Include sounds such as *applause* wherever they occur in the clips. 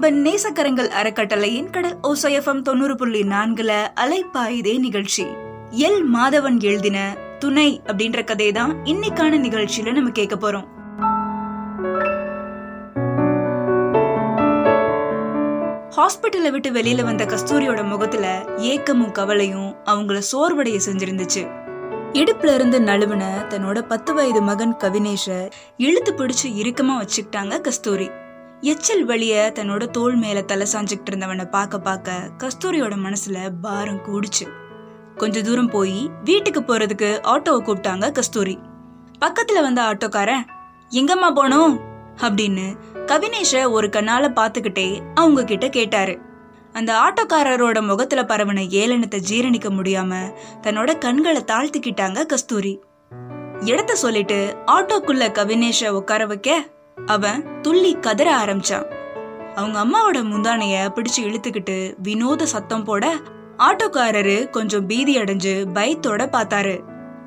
நம்ம நேசக்கரங்கள் அறக்கட்டளையின் கடல் ஓசையம் தொண்ணூறு புள்ளி நான்குல அலைப்பாயுதே நிகழ்ச்சி. எல். மாதவன் எழுதின துணை அப்படின்ற கதையை தான் இன்னைக்கான நிகழ்ச்சியில நம்ம கேட்க போறோம். ஹாஸ்பிட்டலை விட்டு வெளியில வந்த கஸ்தூரியோட முகத்துல ஏக்கமும் கவலையும் அவங்கள சோர்வடைய செஞ்சிருந்துச்சு. இடுப்புல இருந்து நழுவுன தன்னோட பத்து வயது மகன் கவினேஷ இழுத்து பிடிச்சு இறுக்கமா வச்சுக்கிட்டாங்க கஸ்தூரி. எச்சல் வழிய தன்னோட தோள் மேல தலை சாஞ்சுக்கிட்டு இருந்தவனை பார்க்க பார்க்க கஸ்தூரியோட மனசுல பாரம் கூடுச்சு. கொஞ்ச தூரம் போய் வீட்டுக்கு போறதுக்கு ஆட்டோவை கூப்பிட்டாங்க கஸ்தூரி. பக்கத்துல வந்த ஆட்டோக்காரன் எங்கம்மா போனோம் அப்படின்னு கவினேஷ ஒரு கண்ணால பாத்துக்கிட்டே அவங்க கிட்ட கேட்டாரு. அந்த ஆட்டோக்காரரோட முகத்துல பரவன ஏளனத்தை ஜீரணிக்க முடியாம தன்னோட கண்களை தாழ்த்திக்கிட்டாங்க கஸ்தூரி. இடத்த சொல்லிட்டு ஆட்டோக்குள்ள கவினேஷ உட்கார வைக்க அவன் துள்ளி கதற ஆரம்பிச்சான். அவங்க அம்மாவோட முந்தானைய பிடிச்சு இழுத்துக்கிட்டு வினோத சத்தம் போட ஆட்டோக்காரரு கொஞ்சம் பீதி அடைஞ்சு பயத்தோட பார்த்தாரு.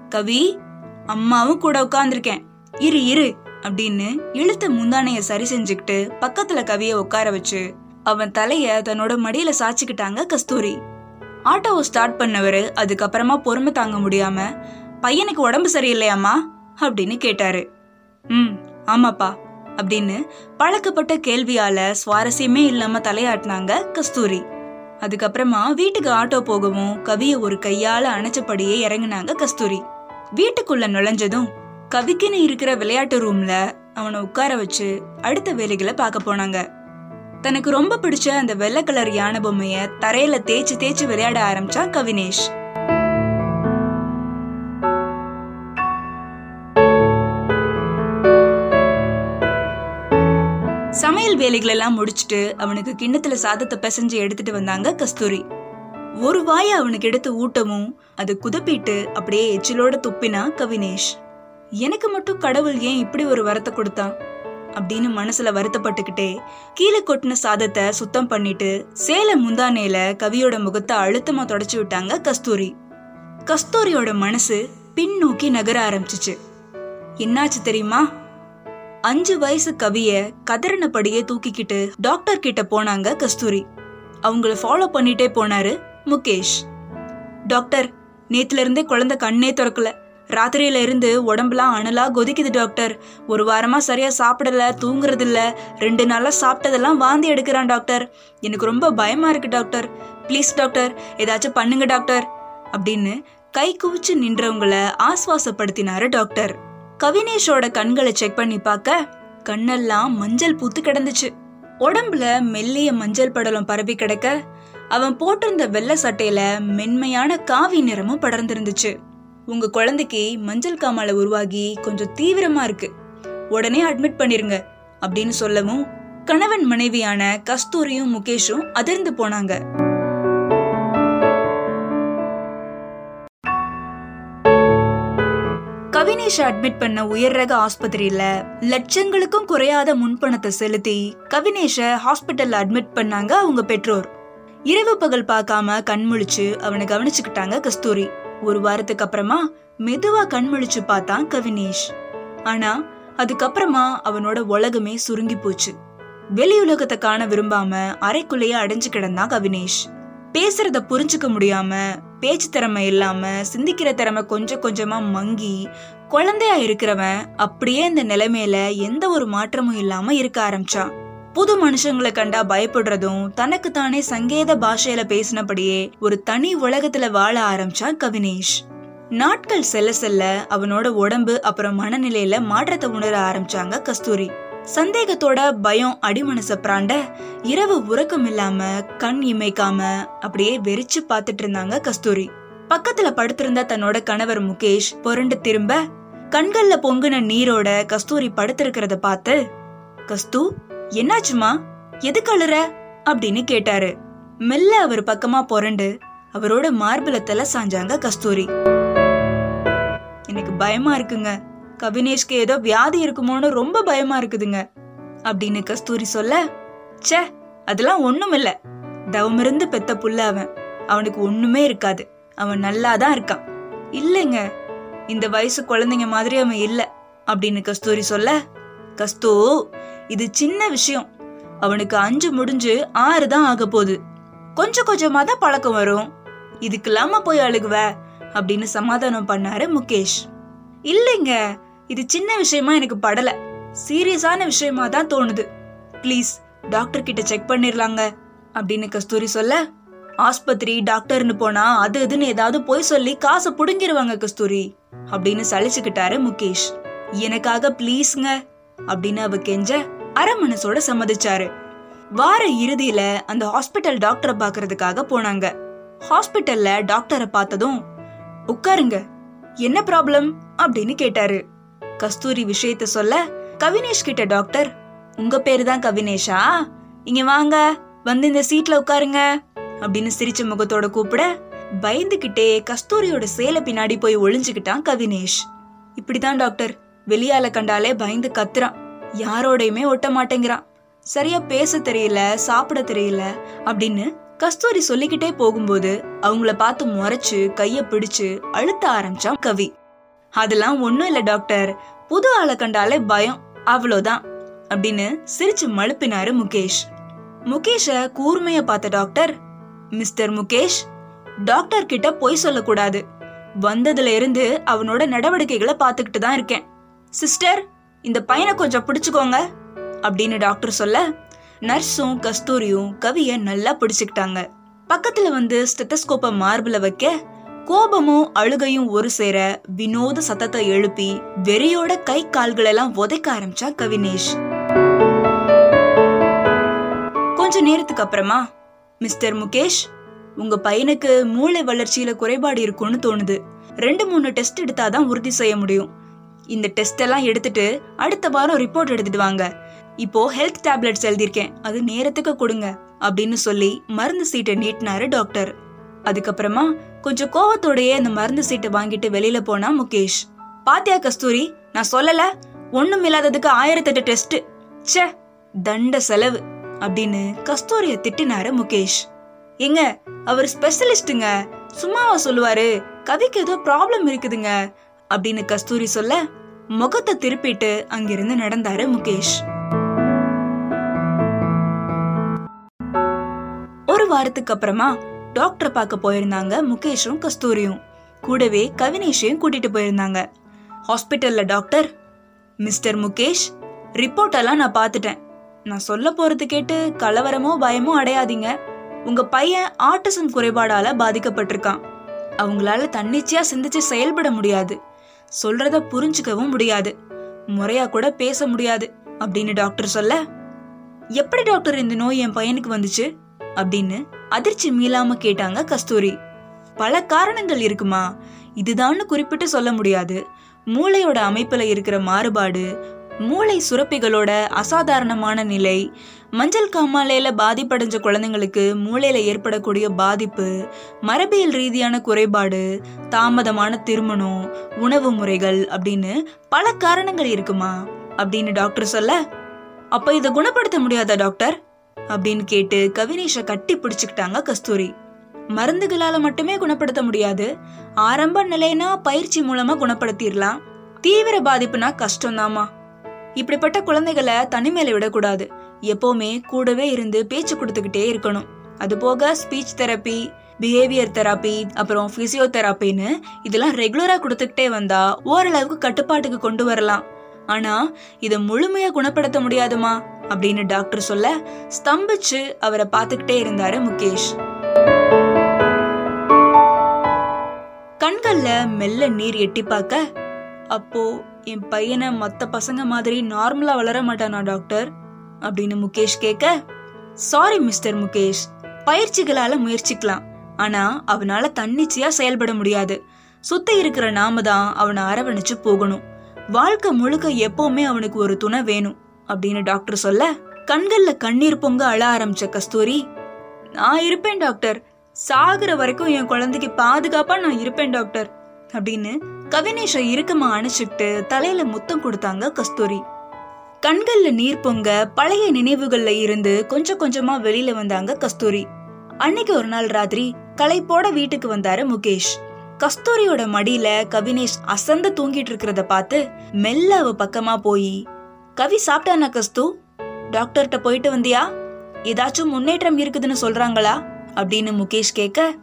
கவி அம்மாவும் கூட உட்காந்துருக்கேன் இரு இரு அப்படின்னு இழுத்த முந்தானைய சரி செஞ்சுக்கிட்டு பக்கத்துல கவிய உட்கார வச்சு அவன் தலைய தன்னோட மடியில சாச்சிக்கிட்டாங்க கஸ்தூரி. ஆட்டோவை ஸ்டார்ட் பண்ணவரு அதுக்கப்புறமா பொறுமை தாங்க முடியாம பையனுக்கு உடம்பு சரியில்லையாம்மா? அப்படின்னு கேட்டாரு. ம் ஆமாப்பா. அப்படின்னு பழக்கப்பட்ட கேள்வியால சுவாரஸ்யமே இல்லாம தலையாட்டினாங்க கஸ்தூரி. அதுக்கப்புறமா வீட்டுக்கு ஆட்டோ போகவும் கவிய ஒரு கையால அணைச்சபடியே இறங்குனாங்க கஸ்தூரி. வீட்டுக்குள்ள நுழைஞ்சதும் கவிக்குன்னு இருக்கிற விளையாட்டு ரூம்ல அவனை உட்கார வச்சு அடுத்த வேலைகளை பார்க்க போனாங்க. தனக்கு ரொம்ப பிடிச்ச அந்த வெள்ளை கலர் யானை பொம்மைய தரையில தேய்ச்சி தேய்ச்சு விளையாட ஆரம்பிச்சா கவினேஷ். சமையல் வேலைகள் எல்லாம் முடிச்சுட்டு அவனுக்கு கிண்ணத்துல சாதத்தை பிசைஞ்சு எடுத்துட்டு வந்தாங்க கஸ்தூரி. ஒரு வாய அவனுக்கு எடுத்து ஊட்டவும் அது குதப்பிட்டு அப்படியே எச்சிலோட துப்பினா கவினேஷ். எனக்கு மட்டும் கடவுள் ஏன் இப்படி ஒரு வரத்தை கொடுத்தான் அப்படின்னு மனசுல வருத்தப்பட்டுக்கிட்டே கீழே கொட்டின சாதத்தை சுத்தம் பண்ணிட்டு சேலை முந்தானேல கவியோட முகத்தை அழுத்தமா தொடச்சு விட்டாங்க கஸ்தூரி. கஸ்தூரியோட மனசு பின்னோக்கி நகர ஆரம்பிச்சிச்சு. என்னாச்சு தெரியுமா? அஞ்சு வயசு கவிய கதறினபடியே தூக்கிக்கிட்டு டாக்டர் கிட்ட போனாங்க கஸ்தூரி. அவங்கள ஃபாலோ பண்ணிட்டே போனாரு முகேஷ். டாக்டர் நேத்துல இருந்தே குழந்தை கண்ணே திறக்கல. ராத்திரியில இருந்து உடம்புலாம் அனலா கொதிக்குது டாக்டர் ஒரு வாரமா சரியா சாப்பிடல தூங்குறது இல்ல ரெண்டு நாளா சாப்பிட்டதெல்லாம் வாந்தி எடுக்கிறான் டாக்டர் எனக்கு ரொம்ப பயமா இருக்கு டாக்டர் ப்ளீஸ் டாக்டர் ஏதாச்சும் பண்ணுங்க டாக்டர் அப்படின்னு கை குவிச்சு நின்றவங்கள ஆஸ்வாசப்படுத்தினாரு டாக்டர் கவினேஷோட கண்களை செக் பண்ணி பார்க்க கண்ணெல்லாம் மஞ்சள் பூத்து கிடந்துச்சு. உடம்புல மெல்லிய மஞ்சள் படலம் பரவி கிடக்க அவன் போட்டிருந்த வெள்ளை சட்டையில மென்மையான காவி நிறமும் படர்ந்திருந்துச்சு. உங்க குழந்தைக்கு மஞ்சள் காமால உருவாகி கொஞ்சம் தீவிரமா இருக்கு. உடனே அட்மிட் பண்ணிருங்க அப்படின்னு சொல்லவும் கணவன் மனைவியான கஸ்தூரியும் முகேஷும் அதிர்ந்து போனாங்க. கவினேஷ் அட்மிட் பண்ண உயர் ரக ஆஸ்பத்திரியில லட்சங்களுக்கும் குறையாத முன்பணத்தை செலுத்தி கவினேஷ ஹாஸ்பிட்டல்ல அட்மிட் பண்ணாங்க அவங்க பெற்றோர். இரவு பகல் பார்க்காம கண்முழிச்சு அவனை கவனிச்சுக்கிட்டாங்க கஸ்தூரி. ஒரு வாரத்துக்கு அப்புறமா மெதுவா கண்முழிச்சு பார்த்தான் கவினேஷ். ஆனா அதுக்கப்புறமா அவனோட உலகமே சுருங்கி போச்சு. வெளி உலகத்தை காண விரும்பாம அறைக்குள்ளேயே அடைஞ்சு கிடந்தான் கவினேஷ். பேசுறத புரிஞ்சுக்க முடியாம பேச்சு திறமை இல்லாம சிந்திக்கிற திறமை கொஞ்சம் கொஞ்சமா மங்கி குழந்தையா இருக்கிறவன் அப்படியே இந்த நிலைமையில எந்த ஒரு மாற்றமும் இல்லாம இருக்க ஆரம்பிச்சான். புது மனுஷங்களை கண்டா பயப்படுறதும் தனக்கு தானே சங்கேத பாஷையில பேசினபடியே ஒரு தனி உலகத்துல வாழ ஆரம்பிச்சான் கவினேஷ். நாட்கள் செல்ல செல்ல அவனோட உடம்பு அப்புறம் மனநிலையில மாற்றத்தை உணர ஆரம்பிச்சாங்க கஸ்தூரி. சந்தேகத்தோட பயம் அடிமனச பிராண்ட இரவு உறக்கம் இல்லாம கண் இமைக்காம அப்படியே வெறிச்சு பார்த்துட்டு இருந்தாங்க கஸ்தூரி. பக்கத்துல படுத்திருந்த தன்னோட கணவர் முகேஷ் புரண்டு திரும்ப கண்கள்ல பொங்குன நீரோட கஸ்தூரி படுத்திருக்கிறத பார்த்து கஸ்து என்னாச்சுமா? எது கழுற அப்படின்னு கேட்டாரு. மெல்ல அவர் பக்கமா புரண்டு அவரோட மார்பில தலை சாஞ்சாங்க கஸ்தூரி. எனக்கு பயமா இருக்குங்க. கவினேஷ்க்கு ஏதோ வியாதி இருக்குமோன்னு ரொம்ப பயமா இருக்குதுங்க அப்படின்னு கஸ்தூரி சொல்ல ச்சே அதெல்லாம் ஒண்ணும் இல்ல. தவமிருந்து பெத்த புள்ள அவன். அவனுக்கு ஒண்ணுமே இருக்காது. அவன் நல்லாதான் இருக்கான். இல்லைங்க. இந்த வயசு குழந்தைங்க மாதிரி அவன் இல்லை அப்படின்னு கஸ்தூரி சொல்ல கஸ்தூ இது சின்ன விஷயம். அவனுக்கு அஞ்சு முடிஞ்சு ஆறு தான் ஆக போகுது. கொஞ்சம் கொஞ்சமா தான் பழக்கம் வரும். இதுக்கு இல்லாம போய் அழுகுவ? அப்படின்னு சமாதானம் பண்ணாரு முகேஷ். இல்லைங்க இது சின்ன விஷயமா எனக்கு படல. சீரியஸான விஷயமா தான் தோணுது. ப்ளீஸ் டாக்டர் கிட்ட செக் பண்ணிடலாங்க அப்படின்னு கஸ்தூரி சொல்ல ஆஸ்பத்திரி டாக்டர்னு போனா அது இதுன்னு ஏதாவது போய் சொல்லி காசை புடுங்கிருவாங்க கஸ்தூரி. அப்படின்னு சலிச்சுக்கிட்டாரு முகேஷ். எனக்காக ப்ளீஸ்ங்க அப்படின்னு அவ கெஞ்ச அரை மனசோட சம்மதிச்சாரு. வார இறுதியில அந்த ஹாஸ்பிட்டல் டாக்டரை பாக்குறதுக்காக போனாங்க. ஹாஸ்பிட்டல்ல டாக்டரை பார்த்ததும் உட்காருங்க என்ன ப்ராப்ளம் அப்படின்னு கேட்டாரு. கஸ்தூரி விஷயத்த சொல்ல கவினேஷ் கிட்ட டாக்டர் உங்க பேரு தான் கவினேஷா? இங்க வாங்க வந்து இந்த சீட்ல உட்காருங்க அப்படின்னு சிரிச்ச முகத்தோட கூப்பிட பயந்துகிட்டே கஸ்தூரியோட சேலை பின்னாடி போய் ஒளிஞ்சுக்கிட்டான் கவினேஷ். இப்படிதான் டாக்டர். வெளியால கண்டாலே பயந்து கத்துறான். யாரோடையுமே ஒட்ட மாட்டேங்கிறான். சரியா பேச தெரியல சாப்பிட தெரியல அப்படின்னு கஸ்தூரி சொல்லிக்கிட்டே போகும்போது அவங்கள பார்த்து முறைச்சு கைய பிடிச்சு அழுத்த ஆரம்பிச்சான் கவி. அதெல்லாம் ஒண்ணும் இல்ல டாக்டர். புது ஆளை கண்டாலே பயம். அவ்வளோதான் அப்படின்னு சிரிச்சு மழுப்பினாரு முகேஷ். முகேஷ கூர்மைய பார்த்த டாக்டர் மிஸ்டர் முகேஷ் டாக்டர் கிட்ட பொய் சொல்லக்கூடாது. வந்ததுல இருந்து அவனோட நடவடிக்கைகளை பார்த்துக்கிட்டு தான் இருக்கேன். சிஸ்டர் இந்த பையனை கொஞ்சம் பிடிச்சுக்கோங்க அப்படின்னு டாக்டர் சொல்ல நர்ஸும் கஸ்தூரியும் கவிய நல்லா பிடிச்சுக்கிட்டாங்க. பக்கத்துல வந்து ஸ்டெத்தஸ்கோப்ப மார்பில் வைக்க கோபமும் அழுகையும் ஒரு சேர வினோத சத்தத்தை எழுப்பி வெறியோட கை கால்கள் எல்லாம் உதைக்க ஆரம்பிச்சா கவினேஷ். கொஞ்ச நேரத்துக்கு அப்புறமா மிஸ்டர் முகேஷ் உங்க பையனுக்கு மூளை வளர்ச்சியில குறைபாடு இருக்கும்னு தோணுது. ரெண்டு மூணு டெஸ்ட் எடுத்தாதான் உறுதி செய்ய முடியும். இந்த டெஸ்ட் எல்லாம் எடுத்துட்டு அடுத்த வாரம் ரிப்போர்ட் எடுத்துட்டு வாங்க. இப்போ ஹெல்த் டேப்லெட்ஸ் எழுதியிருக்கேன். அது நேரத்துக்கு கொடுங்க அப்படின்னு சொல்லி மருந்து சீட்டை நீட்டினாரு டாக்டர். அதுக்கப்புறமா கொஞ்சம் கோவத்தோடயே அந்த மருந்து சீட்டை வாங்கிட்டு வெளியில போனா முகேஷ். பாத்தியா கஸ்தூரி நான் சொல்லல. ஒண்ணும் இல்லாததுக்கு ஆயிரத்தெட்டு டெஸ்ட் ச்சே தண்ட செலவு அப்படின்னு கஸ்தூரிய திட்டினாரு முகேஷ். எங்க அவர் ஸ்பெஷலிஸ்டுங்க சும்மாவா சொல்லுவாரு கவிக்கு ஏதோ ப்ராப்ளம் இருக்குதுங்க அப்படின்னு கஸ்தூரி சொல்ல முகத்தை திருப்பிட்டு அங்கிருந்து நடந்தாரு முகேஷ். ஒரு வாரத்துக்கு அப்புறமா டாக்டர் பார்க்க போயிருந்தாங்க முகேஷும் கஸ்தூரியும். கூடவே கவினேஷையும் கூட்டிட்டு போயிருந்தாங்க. ஹாஸ்பிட்டல்ல டாக்டர் மிஸ்டர் முகேஷ் ரிப்போர்ட் எல்லாம் நான் பார்த்துட்டேன். நான் சொல்ல போறது கேட்டு கலவரமோ பயமோ அடையாதீங்க. உங்க பையன் ஆட்டிசம் குறைபாடால பாதிக்கப்பட்டிருக்கான். அவங்களால தன்னிச்சையா சிந்திச்சு செயல்பட முடியாது. சொல்றத புரிஞ்சுக்கவும் முடியாது. முறையா கூட பேச முடியாது அப்படின்னு டாக்டர் சொல்ல எப்படி டாக்டர் இந்த நோய் என் பையனுக்கு வந்துச்சு? அப்படின்னு அதிர்ச்சி மீளாம கேட்டாங்க கஸ்தூரி. பல காரணங்கள் இருக்குமா? இதுதான்னு குறிப்பிட்டு சொல்ல முடியாது. மூளையோட அமைப்புல இருக்கிற மாறுபாடு மூளை சுரப்பிகளோட அசாதாரணமான நிலை. மஞ்சள் காமாலையில பாதிப்படைஞ்ச குழந்தைங்களுக்கு மூளையில ஏற்படக்கூடிய பாதிப்பு மரபியல் ரீதியான குறைபாடு தாமதமான திருமணம் உணவு முறைகள் அப்படின்னு பல காரணங்கள் இருக்குமா? அப்படின்னு டாக்டர் சொல்ல அப்ப இதை குணப்படுத்த முடியாதா டாக்டர்? அப்படின்னு கேட்டு கவினேஷ கட்டி பிடிச்சுக்கிட்டாங்க கஸ்தூரி. மருந்துகளால மட்டுமே குணப்படுத்த முடியாது. ஆரம்ப நிலைனா பயிற்சி மூலமா குணப்படுத்திடலாம். தீவிர பாதிப்புனா கஷ்டம்தாம்மா. இப்படிப்பட்ட குழந்தைகளை தனிமையில விடக்கூடாது. எப்பவுமே கூடவே இருந்து பேச்சு கொடுத்துக்கிட்டே இருக்கணும். அது போக ஸ்பீச் தெரப்பி பிஹேவியர் தெராப்பி அப்புறம் பிசியோதெராப்பின்னு இதெல்லாம் ரெகுலரா கொடுத்துக்கிட்டே வந்தா ஓரளவுக்கு கட்டுப்பாட்டுக்கு கொண்டு வரலாம். ஆனா இதை முழுமையா குணப்படுத்த முடியாதுமா? அப்படின்னு டாக்டர் சொல்ல ஸ்தம்பிச்சு அவரை பார்த்துக்கிட்டே இருந்தாரு முகேஷ். கண்கள்ல மெல்ல நீர் எட்டி பார்க்க அப்போ என் பையனை மத்த பசங்க மாதிரி நார்மலா வளர மாட்டானா டாக்டர் அப்படின்னு முகேஷ் கேட்க சாரி மிஸ்டர் முகேஷ். பயிற்சிகளால முயற்சிக்கலாம். ஆனா அவனால தன்னிச்சையா செயல்பட முடியாது. சுத்தி இருக்கிற நாம தான் அவனை அரவணைச்சு போகணும். வாழ்க்கை முழுக்க எப்பவுமே அவனுக்கு ஒரு துணை வேணும் அப்படின்னு டாக்டர் சொல்ல கண்கள்ல கண்ணீர் பொங்க அழ ஆரம்பிச்ச கஸ்தூரி நான் இருப்பேன் டாக்டர் சாகுற வரைக்கும் என் குழந்தைக்கு பாதுகாப்பா நான் இருப்பேன் டாக்டர் அப்படின்னு கவினேஷை இறுக்கமா அணைச்சிட்டு தலையில முத்தம் கொடுத்தாங்க கஸ்தூரி. கண்கள்ல நீர் பொங்க பழைய நினைவுகள்ல இருந்து கொஞ்சம் கொஞ்சமா வெளியில வந்தாங்க கஸ்தூரி. அன்னைக்கு ஒரு நாள் ராத்திரி களைப்போட வீட்டுக்கு வந்தாரு முகேஷ். கஸ்தூரியோட மடியில கவினேஷ் அசந்து தூங்கிட்டு இருக்கிறத பார்த்து மெல்ல அவ பக்கமா போய் கவி சாப்பிட்டானா கஸ்து? டாக்டர்கிட்ட போயிட்டு வந்தியா? ஏதாச்சும் முன்னேற்றம் இருக்குதுன்னு சொல்றாங்களா? அப்படின்னு முகேஷ் கேட்க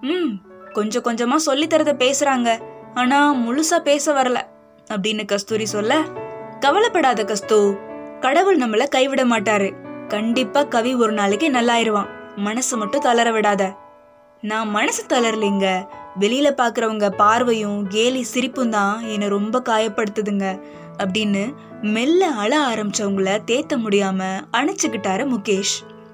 ம் கொஞ்சம் கொஞ்சமா சொல்லித்தரத பேசுறாங்க. ஆனா முழுசா பேச வரல. அப்படின்னு கஸ்தூரி சொல்ல கவலைப்படாத கஸ்து. கடவுள் நம்மள கைவிட மாட்டாரு. கண்டிப்பா கவி ஒரு நாளைக்கு நல்லாயிருவான். மனசு மட்டும் தளர விடாத. நான் மனசு தளரலைங்க. வெளியில பாக்குறவங்க பார்வையும் கேலி சிரிப்பும் தான் என்னை ரொம்ப காயப்படுத்துதுங்க. அப்படின்னு மெல்ல அழ ஆரம்பிச்சவங்கள தேத்த முடியாம அணைச்சுக்கிட்டாரு முகேஷ்.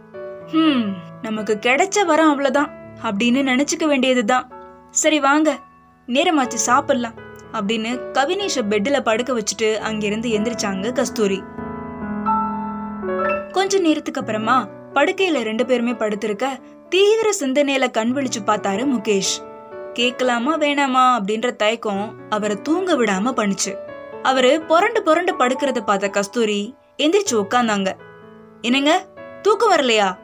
ஹம் நமக்கு கிடைச்ச வரம் அவ்வளவுதான். அப்படின்னு நினைச்சுக்க வேண்டியதுதான். சரி வாங்க. நேரமாச்சு சாப்பிடலாம் அப்படின்னு கவினேஷ பெட்ல படுக்க வச்சுட்டு அங்கிருந்து எந்திரிச்சாங்க கஸ்தூரி. கொஞ்ச நேரத்துக்கு அப்புறமா படுக்கையில ரெண்டு பேருமே படுத்திருக்க தீவிர சிந்தனையில கண் விழிச்சு பார்த்தாரு முகேஷ். கேட்கலாமா வேணாமா அப்படின்ற தயக்கம் அவரை தூங்க விடாம பண்ணுச்சு. அவரு புரண்டு புரண்டு படுக்கிறத பார்த்த கஸ்தூரி எந்திரிச்சு உட்காந்தாங்க என்னங்க தூக்கம் வரலையா?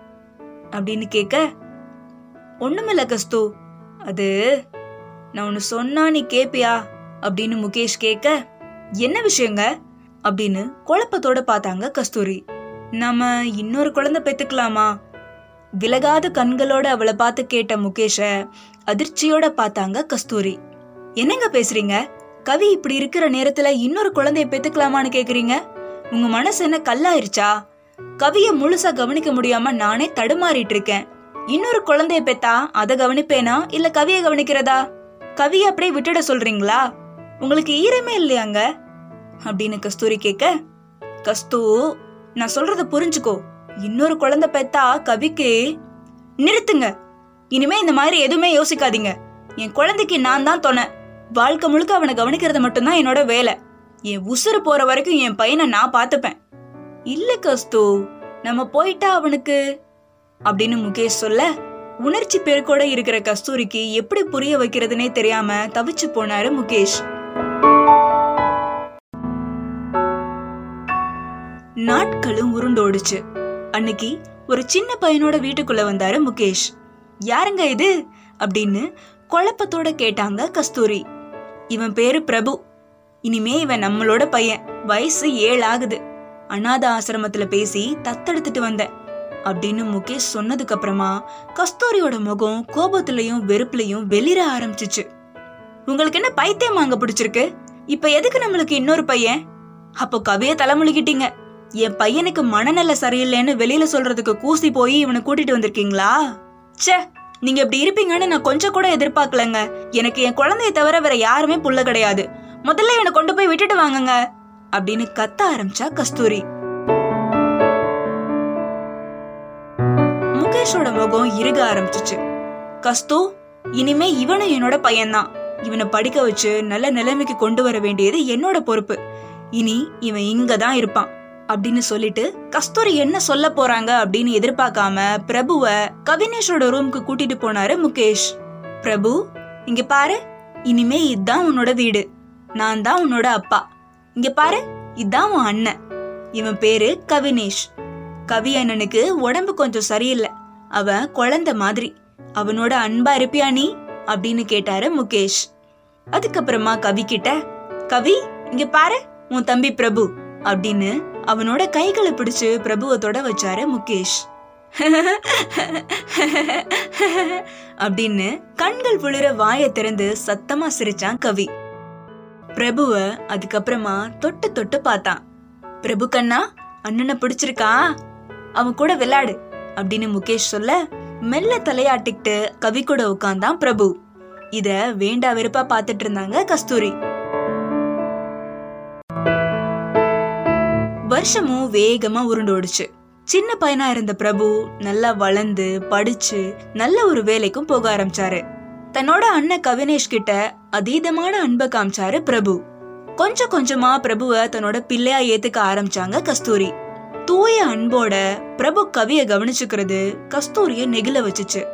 அப்படின்னு கேட்க ஒண்ணுமில்ல கஸ்து. அது நான் ஒன்று சொன்னா நீ கேப்பியா? அப்படின்னு முகேஷ் கேட்க என்ன விஷயங்க? அப்படின்னு குழப்பத்தோட பார்த்தாங்க கஸ்தூரி. நாம இன்னொரு குழந்தை பெத்துக்கலாமா? விலகாத கண்களோட அவளை பார்த்து கேட்ட முகேஷ அதிர்ச்சியோட பார்த்தாங்க கஸ்தூரி. என்னங்க பேசுறீங்க? கவி இப்படி இருக்கிற நேரத்துல இன்னொரு குழந்தைய பெத்துக்கலாமான்னு கேக்குறீங்க? உங்க மனசு என்ன கல்லாயிருச்சா? கவிய முழுசா கவனிக்க முடியாம நானே தடுமாறிட்டு இருக்கேன். இன்னொரு குழந்தைய பெத்தா அத கவனிப்பேனா இல்ல கவிய கவனிக்கிறதா? கவிய அப்படியே விட்டுட சொல்றீங்களா? உங்களுக்கு ஈரமே இல்லையாங்க? அப்படின்னு கஸ்தூரி கேட்க கஸ்து நான் சொல்றத புரிஞ்சுக்கோ. இன்னொரு குழந்தை பெத்தா கவிக்கு நிறுத்துங்க. இனிமே இந்த மாதிரி எதுவுமே யோசிக்காதீங்க. என் குழந்தைக்கு நான் தான் துணை. வாழ்க்கை முழுக்க அவனை கவனிக்கிறது மட்டும்தான் என்னோட வேலை. என் உசுறு போற வரைக்கும் என் பையனை நான் பார்த்துப்பேன். இல்ல கஸ்து நம்ம போயிட்டா அவனுக்கு அப்படின்னு முகேஷ் சொல்ல உணர்ச்சி பேருக்கோட இருக்கிற கஸ்தூரிக்கு எப்படி புரிய வைக்கிறதுனே தெரியாம தவிச்சு போனாரு முகேஷ். நாட்களும் உருண்டோடுச்சு. அன்னைக்கு ஒரு சின்ன பையனோட வீட்டுக்குள்ள வந்தாரு முகேஷ். யாருங்க இது? அப்படின்னு குழப்பத்தோட கேட்டாங்க கஸ்தூரி. இவன் பேரு பிரபு. இனிமே இவன் நம்மளோட பையன். வயசு ஏழு ஆகுது அனாத ஆசிரமத்துல பேசி தத்தெடுத்துட்டு வந்தேன். அப்படின்னு முகேஷ் சொன்னதுக்கு அப்புறமா கஸ்தூரியோட முகம் கோபத்திலையும் வெறுப்புலையும் வெளிர ஆரம்பிச்சிச்சு. உங்களுக்கு என்ன பைத்தியம் அங்க பிடிச்சிருக்கு? இப்ப எதுக்கு நம்மளுக்கு இன்னொரு பையன்? அப்போ கவிய தலைமுழுகிட்டீங்க. என் பையனுக்கு மனநல சரியில்லைன்னு வெளியில சொல்றதுக்கு கூசி போய் இவனை கூட்டிட்டு வந்திருக்கீங்களா? ச்சே நீங்க இப்படி இருப்பீங்கன்னு நான் கொஞ்சம் கூட எதிர்பார்க்கலங்க. எனக்கு என் குழந்தைய தவிர வேற யாருமே புள்ள கிடையாது. முதல்ல இவனை கொண்டு போய் விட்டுட்டு வாங்குங்க. அப்படின்னு கத்த ஆரம்பிச்சா கஸ்தூரி. முகேஷோட முகம் இருக ஆரம்பிச்சிச்சு. கஸ்து இனிமே இவனும் என்னோட பையன்தான். இவனை படிக்க வச்சு நல்ல நிலைமைக்கு கொண்டு வர வேண்டியது என்னோட பொறுப்பு. இனி இவன் இங்க தான் இருப்பான். அப்படின்னு சொல்லிட்டு கஸ்தூரி என்ன சொல்ல போறாங்க அப்படின்னு எதிர்பார்க்காம பிரபுவ கவினேஷோட ரூம்க்கு கூட்டிட்டு போனாரு முகேஷ். பிரபு இங்க பாரு இனிமே இதுதான் உன்னோட வீடு. நான் தான் உன்னோட அப்பா. இங்க பாரு இதான் உன் அண்ணன். இவன் பேரு கவினேஷ். கவி அண்ணனுக்கு உடம்பு கொஞ்சம் சரியில்லை. அவன் குழந்தை மாதிரி. அவனோட அன்பா இருப்பியா நீ? அப்படின்னு கேட்டாரு முகேஷ். அதுக்கப்புறமா கவி கிட்ட கவி இங்க பாரு உன் தம்பி பிரபு அப்படின்னு அவனோட கைகளை பிடிச்சு பிரபுவை தொட வச்சாரு முகேஷ். *laughs* அப்படின்னு கண்கள் புளிர வாயை திறந்து சத்தமா சிரிச்சான் கவி. பிரபுவ அதுக்கப்புறமா தொட்டு தொட்டு பார்த்தான். பிரபு கண்ணா அண்ணனை பிடிச்சிருக்கா? அவன் கூட விளையாடு அப்படின்னு முகேஷ் சொல்ல மெல்ல தலையாட்டிக்கிட்டு கவி கூட உட்கார்ந்தான் பிரபு. இத வேண்டா வெறுப்பா பார்த்துட்டு இருந்தாங்க கஸ்தூரி. வருஷமும் வேகமா உருண்டோடுச்சு சின்ன பையனா இருந்த பிரபு நல்லா வளர்ந்து படிச்சு நல்ல ஒரு வேலைக்கும் போக ஆரம்பிச்சாரு. தன்னோட அண்ணன் கவினேஷ் கிட்ட அதீதமான அன்பை காமிச்சாரு பிரபு. கொஞ்சம் கொஞ்சமா பிரபுவ தன்னோட பிள்ளையா ஏத்துக்க ஆரம்பிச்சாங்க கஸ்தூரி. தூய அன்போட பிரபு கவிய கவனிச்சுக்கிறது கஸ்தூரிய நெகிழ வச்சுச்சு.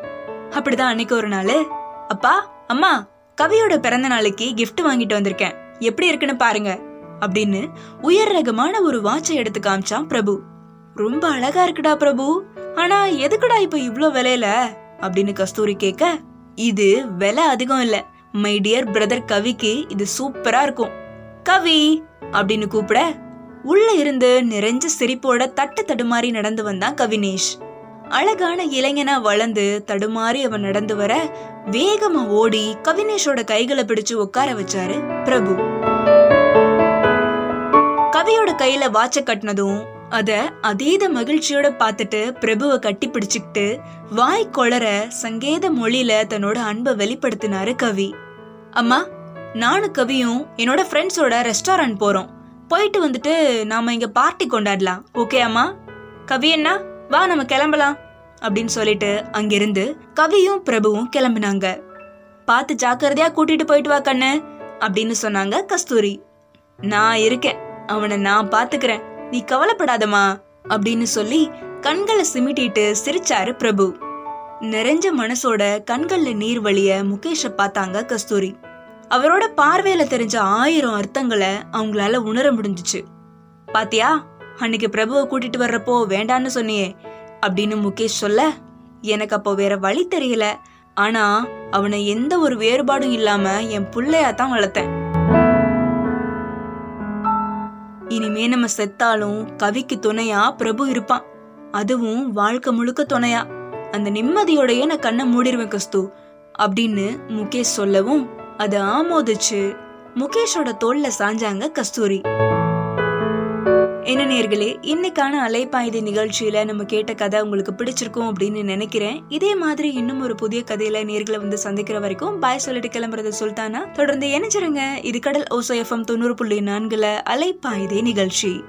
அப்படிதான் அன்னைக்கு ஒரு நாள் அப்பா அம்மா கவியோட பிறந்த நாளைக்கு கிஃப்ட் வாங்கிட்டு வந்திருக்கேன். எப்படி இருக்குன்னு பாருங்க அப்படின்னு உயர் ரகமான ஒரு வாட்சை எடுத்து காமிச்சான் பிரபு. ரொம்ப அழகா இருக்குடா பிரபு. ஆனா எதுக்குடா இப்ப இவ்ளோ விலையில? அப்படின்னு கஸ்தூரி கேட்க இது விலை அதிகம் இல்ல. மை டியர் பிரதர் கவிக்கு இது சூப்பரா இருக்கும். கவி அப்படின்னு கூப்பிட உள்ள இருந்து நிறைஞ்ச சிரிப்போட தட்டு தடுமாறி நடந்து வந்தான் கவினேஷ். அழகான இளைஞனா வளர்ந்து தடுமாறி அவன் நடந்து வர வேகமா ஓடி கவினேஷோட கைகளை பிடிச்சு உட்கார வச்சாரு பிரபு. கவியோட கையில வாட்ச கட்டினதும் அத அதீத மகிழ்ச்சியோட பார்த்துட்டு பிரபுவை கட்டி பிடிச்சுக்கிட்டு வாய் கொளற சங்கேத மொழியில தன்னோட அன்பை வெளிப்படுத்தினாரு கவி. அம்மா நானும் கவியும் என்னோட ஃப்ரெண்ட்ஸோட ரெஸ்டாரண்ட் போறோம். போயிட்டு வந்துட்டு நாம இங்க பார்ட்டி கொண்டாடலாம். ஓகே அம்மா? கவி என்ன வா நம்ம கிளம்பலாம். அப்படின்னு சொல்லிட்டு அங்கிருந்து கவியும் பிரபுவும் கிளம்பினாங்க. பார்த்து ஜாக்கிரதையா கூட்டிட்டு போயிட்டு வா கண்ணு அப்படின்னு சொன்னாங்க கஸ்தூரி. நான் இருக்கேன். அவனை நான் பாத்துக்கிறேன் நீ கவலைப்படாதம்மா அப்படின்னு சொல்லி கண்களை சிமிட்டிட்டு சிரிச்சாரு பிரபு. நிறைஞ்ச மனசோட கண்கள்ல நீர் வழிய முகேஷ பார்த்தாங்க கஸ்தூரி. அவரோட பார்வையில தெரிஞ்ச ஆயிரம் அர்த்தங்களை அவங்களால உணர முடிஞ்சிச்சு. பாத்தியா? அன்னைக்கு பிரபுவை கூட்டிட்டு வர்றப்போ வேண்டான்னு சொன்னியே அப்படின்னு முகேஷ் சொல்ல எனக்கு அப்போ வேற வழி தெரியல. ஆனா அவனை எந்த ஒரு வேறுபாடும் இல்லாம என் பிள்ளையா தான் வளர்த்தேன். இனிமே நம்ம செத்தாலும் கவிக்கு துணையா பிரபு இருப்பான். அதுவும் வாழ்க்கை முழுக்க துணையா. அந்த நிம்மதியோடய நான் கண்ணை மூடிடுவேன் கஸ்து அப்படின்னு முகேஷ் சொல்லவும் அதை ஆமோதிச்சு முகேஷோட தோல்ல சாஞ்சாங்க கஸ்தூரி. என்ன நேர்களே இன்னைக்கான அலைப்பாய்தி நிகழ்ச்சியில நம்ம கேட்ட கதை உங்களுக்கு பிடிச்சிருக்கும் அப்படின்னு நினைக்கிறேன். இதே மாதிரி இன்னும் ஒரு புதிய கதையில நேர்களை வந்து சந்திக்கிற வரைக்கும் பாய் சொல்லிட்டு கிளம்புறது சுல்தானா? தொடர்ந்து இணைஞ்சிருங்க. இது கடல் ஓசோ எஃப்எம் தொண்ணூறு புள்ளி நான்குல அலைப்பாய்தி நிகழ்ச்சி.